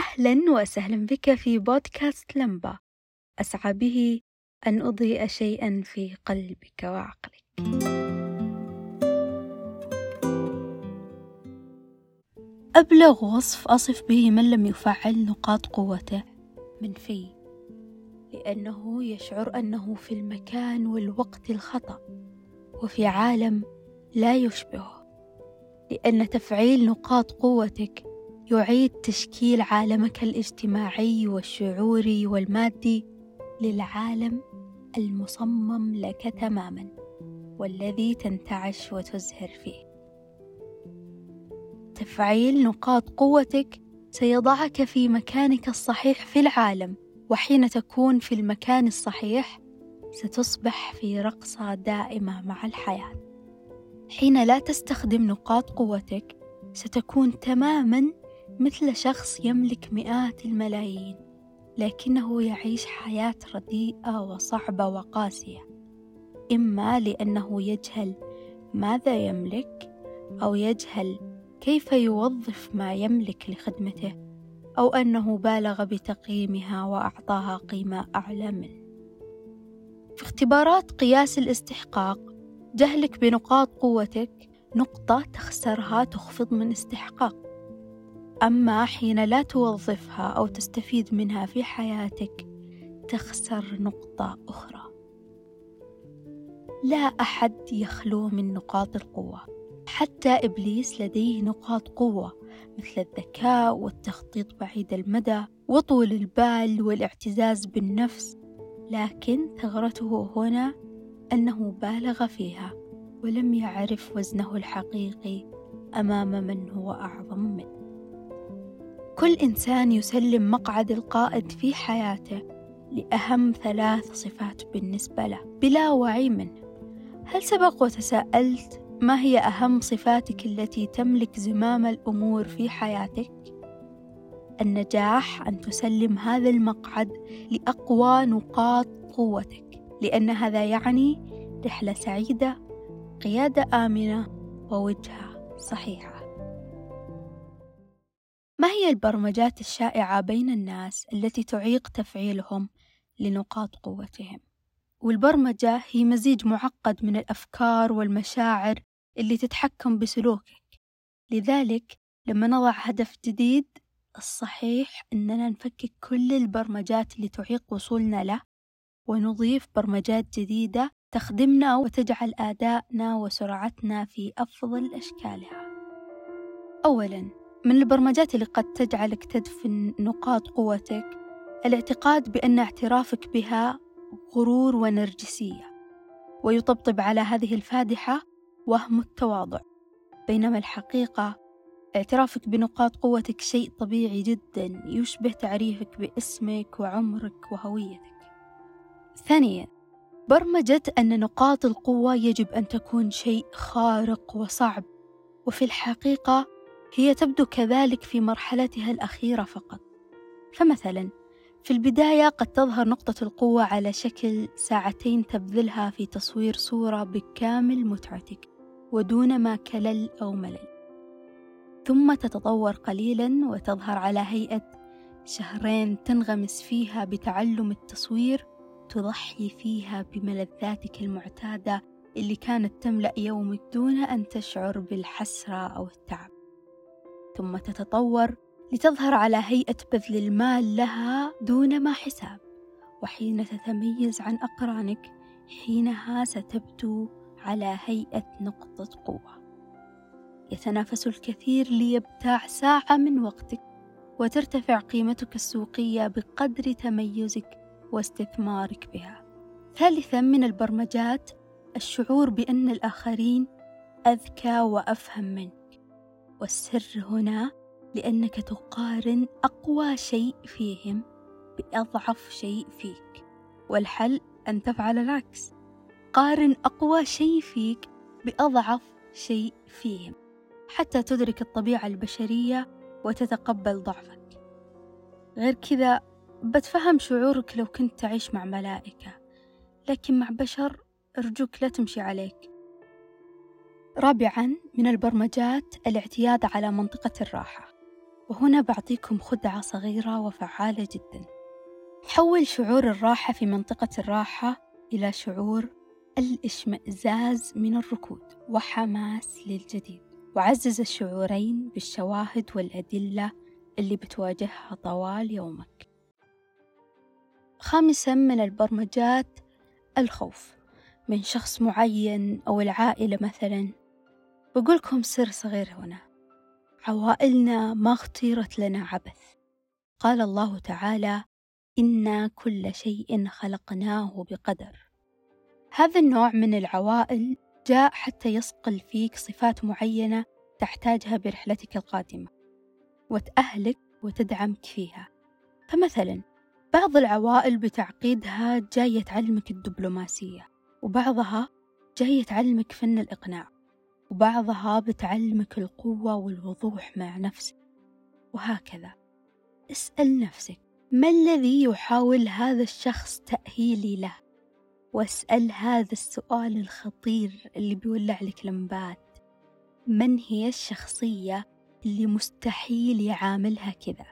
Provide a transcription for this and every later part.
أهلا وسهلا بك في بودكاست لمبة أسعى به أن أضيء شيئا في قلبك وعقلك. أبلغ وصف أصف به من لم يفعل نقاط قوته. منفي لأنه يشعر أنه في المكان والوقت الخطأ وفي عالم لا يشبهه. لأن تفعيل نقاط قوتك يعيد تشكيل عالمك الاجتماعي والشعوري والمادي للعالم المصمم لك تماما والذي تنتعش وتزهر فيه. تفعيل نقاط قوتك سيضعك في مكانك الصحيح في العالم وحين تكون في المكان الصحيح ستصبح في رقصة دائمة مع الحياة. حين لا تستخدم نقاط قوتك ستكون تماما مثل شخص يملك مئات الملايين لكنه يعيش حياة رديئة وصعبة وقاسية. إما لأنه يجهل ماذا يملك أو يجهل كيف يوظف ما يملك لخدمته أو أنه بالغ بتقييمها وأعطاها قيمة أعلى منه. في اختبارات قياس الاستحقاق جهلك بنقاط قوتك نقطة تخسرها تخفض من استحقاق. أما حين لا توظفها أو تستفيد منها في حياتك تخسر نقطة أخرى. لا أحد يخلو من نقاط القوة. حتى إبليس لديه نقاط قوة مثل الذكاء والتخطيط بعيد المدى وطول البال والاعتزاز بالنفس. لكن ثغرته هنا أنه بالغ فيها ولم يعرف وزنه الحقيقي أمام من هو أعظم منه. كل إنسان يسلم مقعد القائد في حياته لأهم ثلاث صفات بالنسبة له بلا وعي منه هل سبق وتساءلت ما هي أهم صفاتك التي تملك زمام الأمور في حياتك؟ النجاح أن تسلم هذا المقعد لأقوى نقاط قوتك لأن هذا يعني رحلة سعيدة قيادة آمنة ووجهة صحيحة ما هي البرمجات الشائعة بين الناس التي تعيق تفعيلهم لنقاط قوتهم؟ والبرمجة هي مزيج معقد من الأفكار والمشاعر اللي تتحكم بسلوكك لذلك لما نضع هدف جديد الصحيح أننا نفكك كل البرمجات اللي تعيق وصولنا له ونضيف برمجات جديدة تخدمنا وتجعل آدائنا وسرعتنا في أفضل أشكالها أولاً من البرمجات اللي قد تجعلك تدفن نقاط قوتك الاعتقاد بأن اعترافك بها غرور ونرجسية ويطبطب على هذه الفادحة وهم التواضع. بينما الحقيقة اعترافك بنقاط قوتك شيء طبيعي جدا يشبه تعريفك باسمك وعمرك وهويتك. ثانيا برمجة أن نقاط القوة يجب أن تكون شيء خارق وصعب وفي الحقيقة هي تبدو كذلك في مرحلتها الأخيرة فقط. فمثلا في البداية قد تظهر نقطة القوة على شكل ساعتين تبذلها في تصوير صورة بكامل متعتك ودون ما كلل أو ملل. ثم تتطور قليلا وتظهر على هيئة شهرين تنغمس فيها بتعلم التصوير تضحي فيها بملذاتك المعتادة اللي كانت تملأ يومك دون أن تشعر بالحسرة أو التعب. ثم تتطور لتظهر على هيئة بذل المال لها دون ما حساب. وحين تتميز عن أقرانك حينها ستبدو على هيئة نقطة قوة. يتنافس الكثير ليبتاع ساعة من وقتك وترتفع قيمتك السوقية بقدر تميزك واستثمارك بها. ثالثا من البرمجات الشعور بأن الآخرين أذكى وأفهم منك. والسر هنا لأنك تقارن أقوى شيء فيهم بأضعف شيء فيك والحل أن تفعل العكس. قارن أقوى شيء فيك بأضعف شيء فيهم حتى تدرك الطبيعة البشرية وتتقبل ضعفك. غير كذا بتفهم شعورك لو كنت تعيش مع ملائكة لكن مع بشر أرجوك لا تمشي عليك. رابعا من البرمجات الاعتياد على منطقة الراحة. وهنا بعطيكم خدعة صغيرة وفعالة جدا. حول شعور الراحة في منطقة الراحة إلى شعور الإشمئزاز من الركود وحماس للجديد. وعزز الشعورين بالشواهد والأدلة اللي بتواجهها طوال يومك. خامسا من البرمجات الخوف من شخص معين أو العائلة مثلا. بقولكم سر صغير هنا. عوائلنا ما اختيرت لنا عبث. قال الله تعالى إنا كل شيء خلقناه بقدر. هذا النوع من العوائل جاء حتى يصقل فيك صفات معينة تحتاجها برحلتك القادمة. وتأهلك وتدعمك فيها. فمثلا بعض العوائل بتعقيدها جاية تعلمك الدبلوماسية وبعضها جاية تعلمك فن الإقناع. وبعضها بتعلمك القوة والوضوح مع نفسك. وهكذا. اسأل نفسك ما الذي يحاول هذا الشخص تأهيلي له؟ واسأل هذا السؤال الخطير اللي بيولع لك لمبات. من هي الشخصية اللي مستحيل يعاملها كذا؟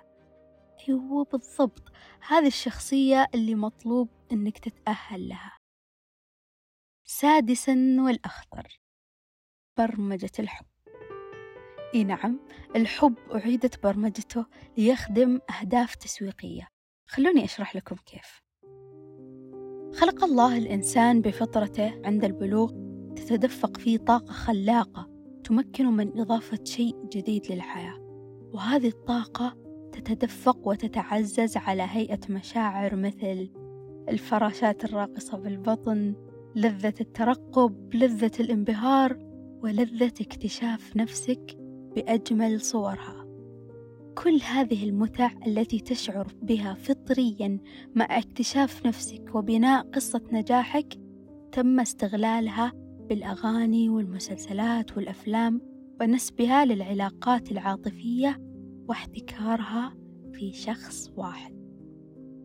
أيوة بالضبط هذه الشخصية اللي مطلوب أنك تتأهل لها. سادسا والأخطر. برمجة الحب. إي نعم الحب أعيدت برمجته ليخدم أهداف تسويقية. خلوني أشرح لكم كيف. خلق الله الإنسان بفطرته عند البلوغ تتدفق فيه طاقة خلاقة تمكنه من إضافة شيء جديد للحياة. وهذه الطاقة تتدفق وتتعزز على هيئة مشاعر مثل الفراشات الراقصة بالبطن لذة الترقب لذة الانبهار ولذة اكتشاف نفسك بأجمل صورها. كل هذه المتع التي تشعر بها فطريا مع اكتشاف نفسك وبناء قصة نجاحك تم استغلالها بالأغاني والمسلسلات والأفلام ونسبها للعلاقات العاطفية واحتكارها في شخص واحد.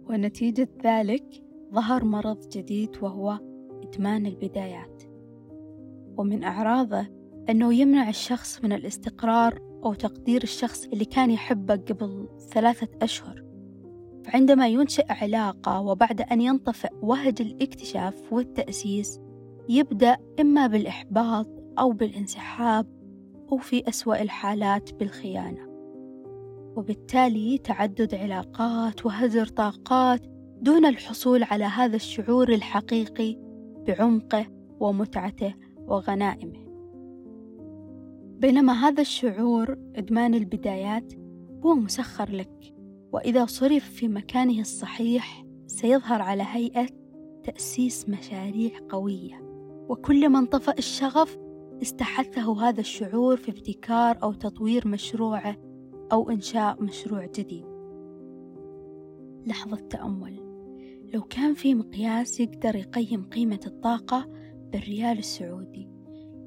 ونتيجة ذلك ظهر مرض جديد وهو إدمان البدايات. ومن أعراضه أنه يمنع الشخص من الاستقرار أو تقدير الشخص اللي كان يحبك قبل ثلاثة أشهر. فعندما ينشئ علاقة وبعد أن ينطفئ وهج الاكتشاف والتأسيس يبدأ إما بالإحباط أو بالانسحاب أو في أسوأ الحالات بالخيانة. وبالتالي تعدد علاقات وهزر طاقات دون الحصول على هذا الشعور الحقيقي بعمقه ومتعته. وغنائمه بينما هذا الشعور إدمان البدايات هو مسخر لك وإذا صرف في مكانه الصحيح سيظهر على هيئة تأسيس مشاريع قوية. وكلما انطفأ الشغف استحثه هذا الشعور في ابتكار أو تطوير مشروعه أو إنشاء مشروع جديد. لحظة تأمل. لو كان في مقياس يقدر يقيم قيمة الطاقة بالريال السعودي.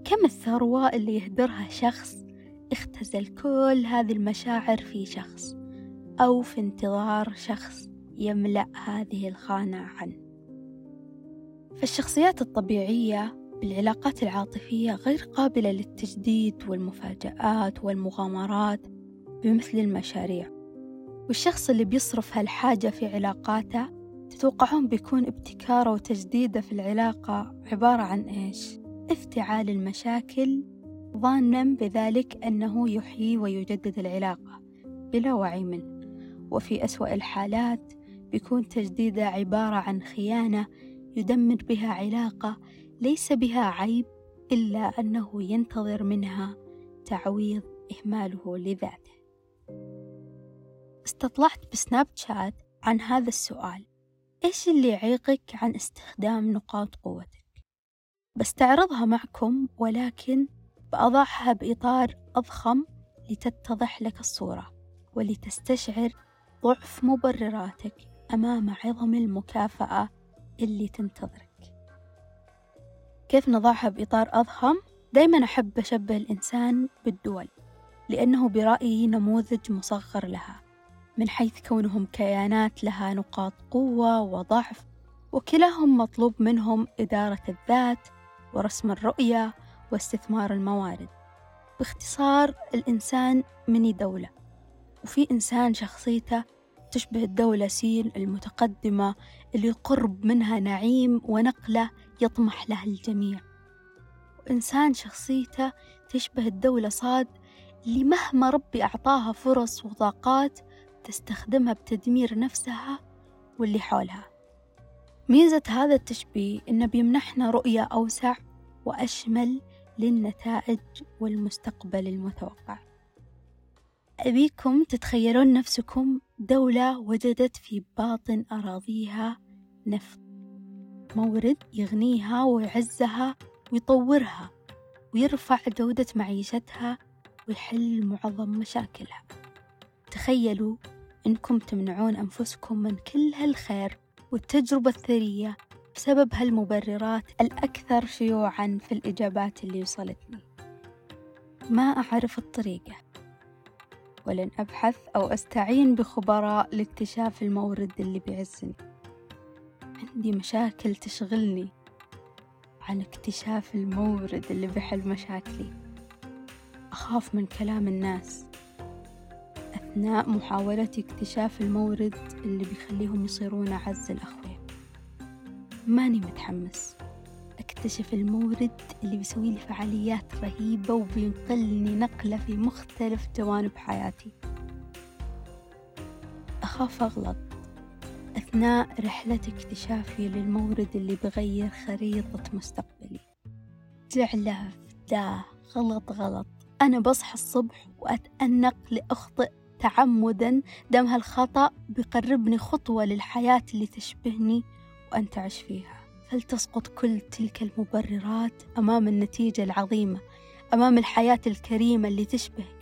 كم الثروة اللي يهدرها شخص؟ اختزل كل هذه المشاعر في شخص أو في انتظار شخص يملأ هذه الخانة عنه. فالشخصيات الطبيعية بالعلاقات العاطفية غير قابلة للتجديد والمفاجآت والمغامرات بمثل المشاريع. والشخص اللي بيصرف هالحاجة في علاقاته تتوقعون بيكون ابتكاره وتجديده في العلاقة عبارة عن إيش؟ افتعال المشاكل ظانا بذلك أنه يحيي ويجدد العلاقة بلا وعي منه. وفي أسوأ الحالات بيكون تجديده عبارة عن خيانة يدمر بها علاقة ليس بها عيب إلا أنه ينتظر منها تعويض إهماله لذاته. استطلعت بسناب شات عن هذا السؤال. إيش اللي يعيقك عن استخدام نقاط قوتك؟ بستعرضها معكم ولكن بأضعها بإطار أضخم لتتضح لك الصورة ولتستشعر ضعف مبرراتك أمام عظم المكافأة اللي تنتظرك كيف نضعها بإطار أضخم؟ دايما أحب أشبه الإنسان بالدول لأنه برأيي نموذج مصغر لها من حيث كونهم كيانات لها نقاط قوة وضعف وكلاهم مطلوب منهم إدارة الذات ورسم الرؤية واستثمار الموارد. باختصار الإنسان مني دولة وفي إنسان شخصيته تشبه الدولة سين المتقدمة اللي قرب منها نعيم ونقلة يطمح له الجميع. وإنسان شخصيته تشبه الدولة صاد اللي مهما ربي أعطاها فرص وطاقات تستخدمها بتدمير نفسها واللي حولها. ميزة هذا التشبيه إنه بيمنحنا رؤية أوسع وأشمل للنتائج والمستقبل المتوقع. أبيكم تتخيلون نفسكم دولة وجدت في باطن أراضيها نفط. مورد يغنيها ويعزها ويطورها ويرفع جودة معيشتها ويحل معظم مشاكلها. تخيلوا إنكم تمنعون أنفسكم من كل هالخير والتجربة الثرية بسبب هالمبررات الأكثر شيوعًا في الإجابات اللي وصلتني. ما أعرف الطريقة. ولن أبحث أو أستعين بخبراء لاكتشاف المورد اللي بيعزني. عندي مشاكل تشغلني عن اكتشاف المورد اللي بيحل مشاكلي. أخاف من كلام الناس. أثناء محاولتي اكتشاف المورد اللي بيخليهم يصيرون أعز الأخوين ماني متحمس. أكتشف المورد اللي بيسوي لي فعاليات رهيبة وبينقلني نقلة في مختلف جوانب حياتي. أخاف أغلط. أثناء رحلة اكتشافي للمورد اللي بغير خريطة مستقبلي. جعله ده غلط غلط. أنا بصحى الصبح وأتأنق لأخطئ تعمدا دام هالخطأ بيقربني خطوة للحياة اللي تشبهني وأنتعش فيها. فلتسقط كل تلك المبررات أمام النتيجة العظيمة أمام الحياة الكريمة اللي تشبهك.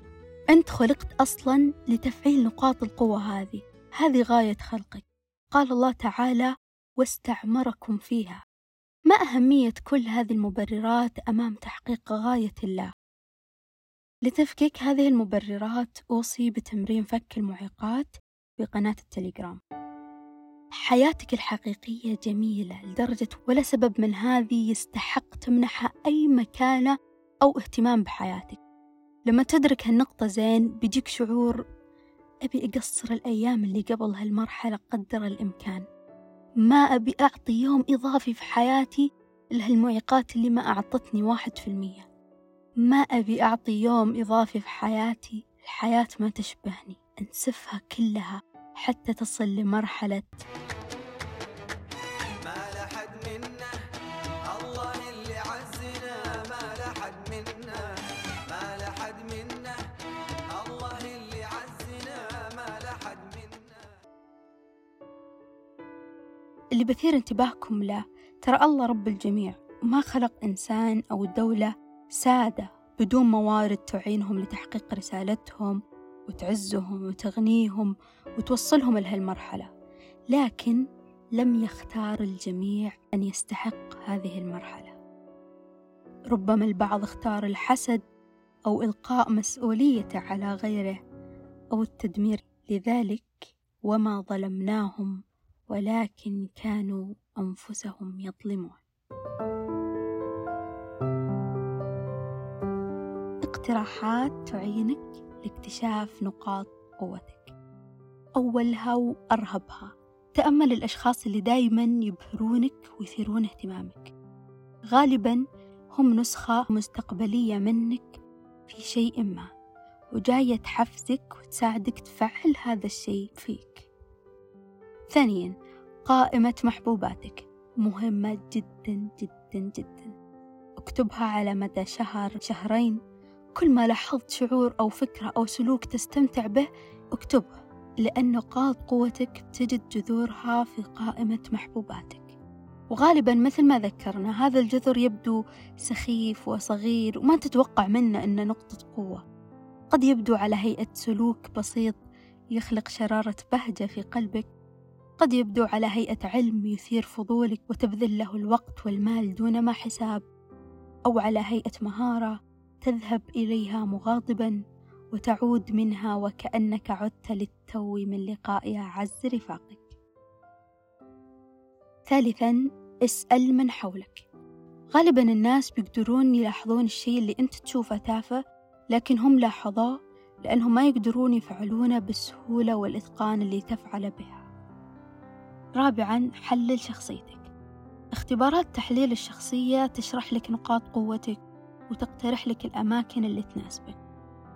أنت خلقت أصلا لتفعيل نقاط القوة هذه. هذه غاية خلقك. قال الله تعالى واستعمركم فيها. ما أهمية كل هذه المبررات أمام تحقيق غاية الله؟ لتفكيك هذه المبررات أوصي بتمرين فك المعيقات بقناة التليجرام. حياتك الحقيقية جميلة لدرجة ولا سبب من هذه يستحق تمنحها أي مكانة أو اهتمام بحياتك. لما تدرك هالنقطة زين بيجيك شعور أبي أقصر الأيام اللي قبل هالمرحلة قدر الإمكان. ما أبي أعطي يوم إضافي في حياتي لهالمعيقات اللي ما أعطتني واحد في المية. ما أبي أعطي يوم إضافي في حياتي. الحياة ما تشبهني. أنسفها كلها حتى تصل لمرحلة ما لحد منا. الله اللي عزنا. ما لحد منا. ما لحد منا. الله اللي عزنا. ما لحد منا. اللي بثير انتباهكم له ترى الله رب الجميع. ما خلق إنسان أو دولة سادة بدون موارد تعينهم لتحقيق رسالتهم وتعزهم وتغنيهم وتوصلهم لهالمرحلة لكن لم يختار الجميع أن يستحق هذه المرحلة. ربما البعض اختار الحسد أو إلقاء مسؤوليته على غيره أو التدمير لذلك وما ظلمناهم ولكن كانوا أنفسهم يظلمون. اقتراحات تعينك لاكتشاف نقاط قوتك. أولها وأرهبها. تأمل الأشخاص اللي دايما يبهرونك ويثيرون اهتمامك. غالبا هم نسخة مستقبلية منك في شيء ما وجاية تحفزك وتساعدك تفعل هذا الشيء فيك. ثانيا قائمة محبوباتك. مهمة جدا جدا جدا. اكتبها على مدى شهر شهرين كل ما لاحظت شعور أو فكرة أو سلوك تستمتع به اكتبه لأن نقاط قوتك تجد جذورها في قائمة محبوباتك. وغالبا مثل ما ذكرنا هذا الجذر يبدو سخيف وصغير وما تتوقع منه أنه نقطة قوة. قد يبدو على هيئة سلوك بسيط يخلق شرارة بهجة في قلبك. قد يبدو على هيئة علم يثير فضولك وتبذل له الوقت والمال دون ما حساب. أو على هيئة مهارة تذهب إليها مغاضبا وتعود منها وكأنك عدت للتو من لقاء أعز رفاقك. ثالثا اسأل من حولك. غالبا الناس بيقدرون يلاحظون الشيء اللي أنت تشوفه تافه لكن هم لاحظوه لأنهم ما يقدرون يفعلونه بالسهولة والإتقان اللي تفعل بها. رابعا حلل شخصيتك. اختبارات تحليل الشخصية تشرح لك نقاط قوتك وتقترح لك الأماكن اللي تناسبك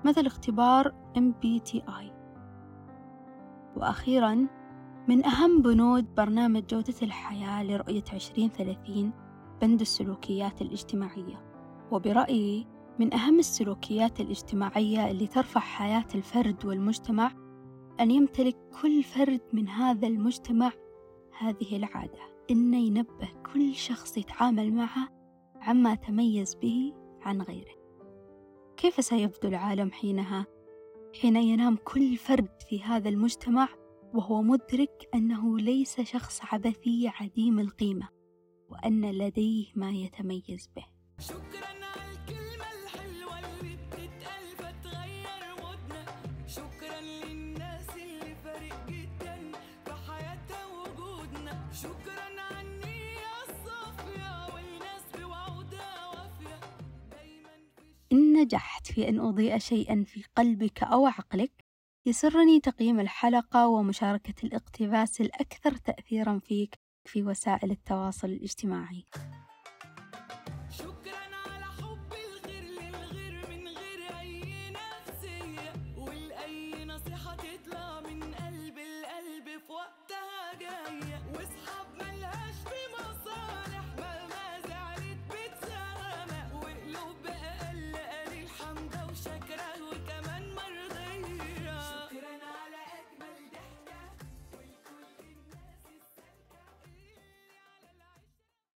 مثل اختبار MBTI وأخيرا من أهم بنود برنامج جودة الحياة لرؤية 2030 بند السلوكيات الاجتماعية. وبرأيي من أهم السلوكيات الاجتماعية اللي ترفع حياة الفرد والمجتمع أن يمتلك كل فرد من هذا المجتمع هذه العادة. إنه ينبه كل شخص يتعامل معه عما تميز به عن غيره. كيف سيبدو العالم حينها؟ حين ينام كل فرد في هذا المجتمع وهو مدرك أنه ليس شخص عبثي عديم القيمة وأن لديه ما يتميز به. شكرا نجحت في أن أضيء شيئا في قلبك أو عقلك يسرني تقييم الحلقة ومشاركة الاقتباس الأكثر تأثيرا فيك في وسائل التواصل الاجتماعي.